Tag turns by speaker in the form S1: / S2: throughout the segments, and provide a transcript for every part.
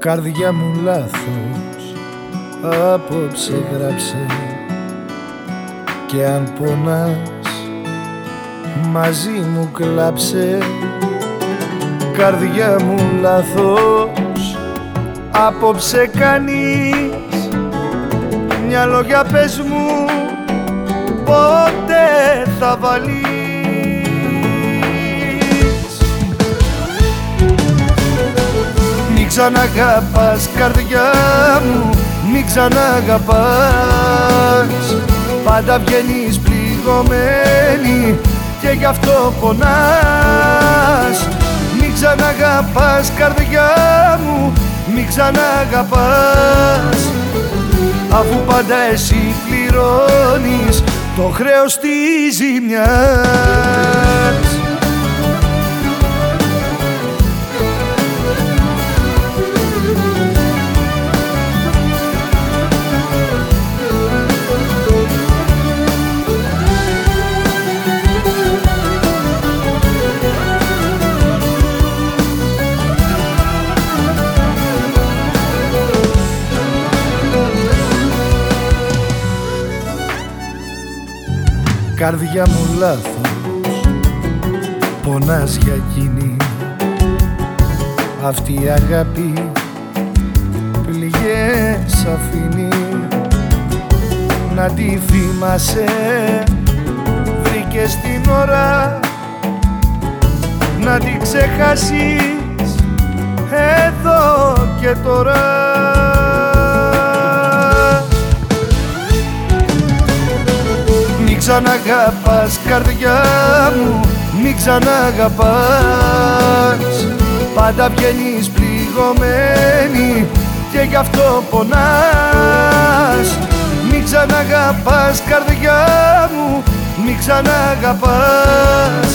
S1: Καρδιά μου λάθος απόψε γράψε. Και αν πονάς μαζί μου κλάψε. Καρδιά μου λάθος απόψε κάνεις. Μια λόγια πες μου πότε θα βάλεις ξαναγαπάς καρδιά μου μην ξαναγαπάς. Πάντα βγαίνεις πληγωμένη και γι' αυτό πονάς. Μην ξαναγαπάς καρδιά μου μην ξαναγαπάς. Αφού πάντα εσύ πληρώνεις το χρέος της ζημιάς Καρδιά μου λάθος. Πονάς για εκείνη. Αυτή η αγάπη Πληγές αφήνει. Να τη θυμάσαι. Βρήκες την ώρα Να τη ξεχάσεις. Εδώ και τώρα ξαναγαπάς καρδιά μου Μην ξαναγαπάς. Πάντα βγαίνεις πληγωμένη Και γι' αυτό πονάς. Μην ξαναγαπάς καρδιά μου Μην ξαναγαπάς.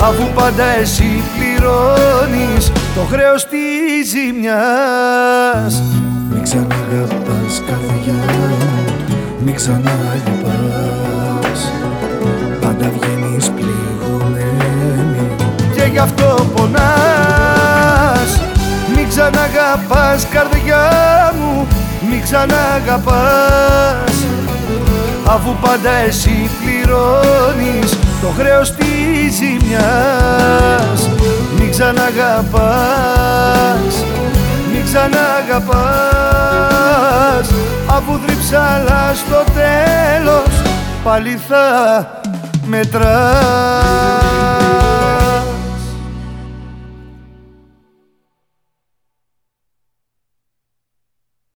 S1: Αφού πάντα εσύ πληρώνεις Το χρέος της ζημιάς. Μην ξαναγαπάς καρδιά μου Μην ξαναγαπάς Πάντα βγαίνεις πληγωμένη. Και γι' αυτό πονάς. Μην ξαναγαπάς καρδιά μου. Μην ξαναγαπάς. Αφού πάντα εσύ πληρώνεις Το χρέος της ζημιάς. Μην ξαναγαπάς Μην ξαναγαπάς. Αφού δρυψάλα στο τέλος πάλι θα μετράς.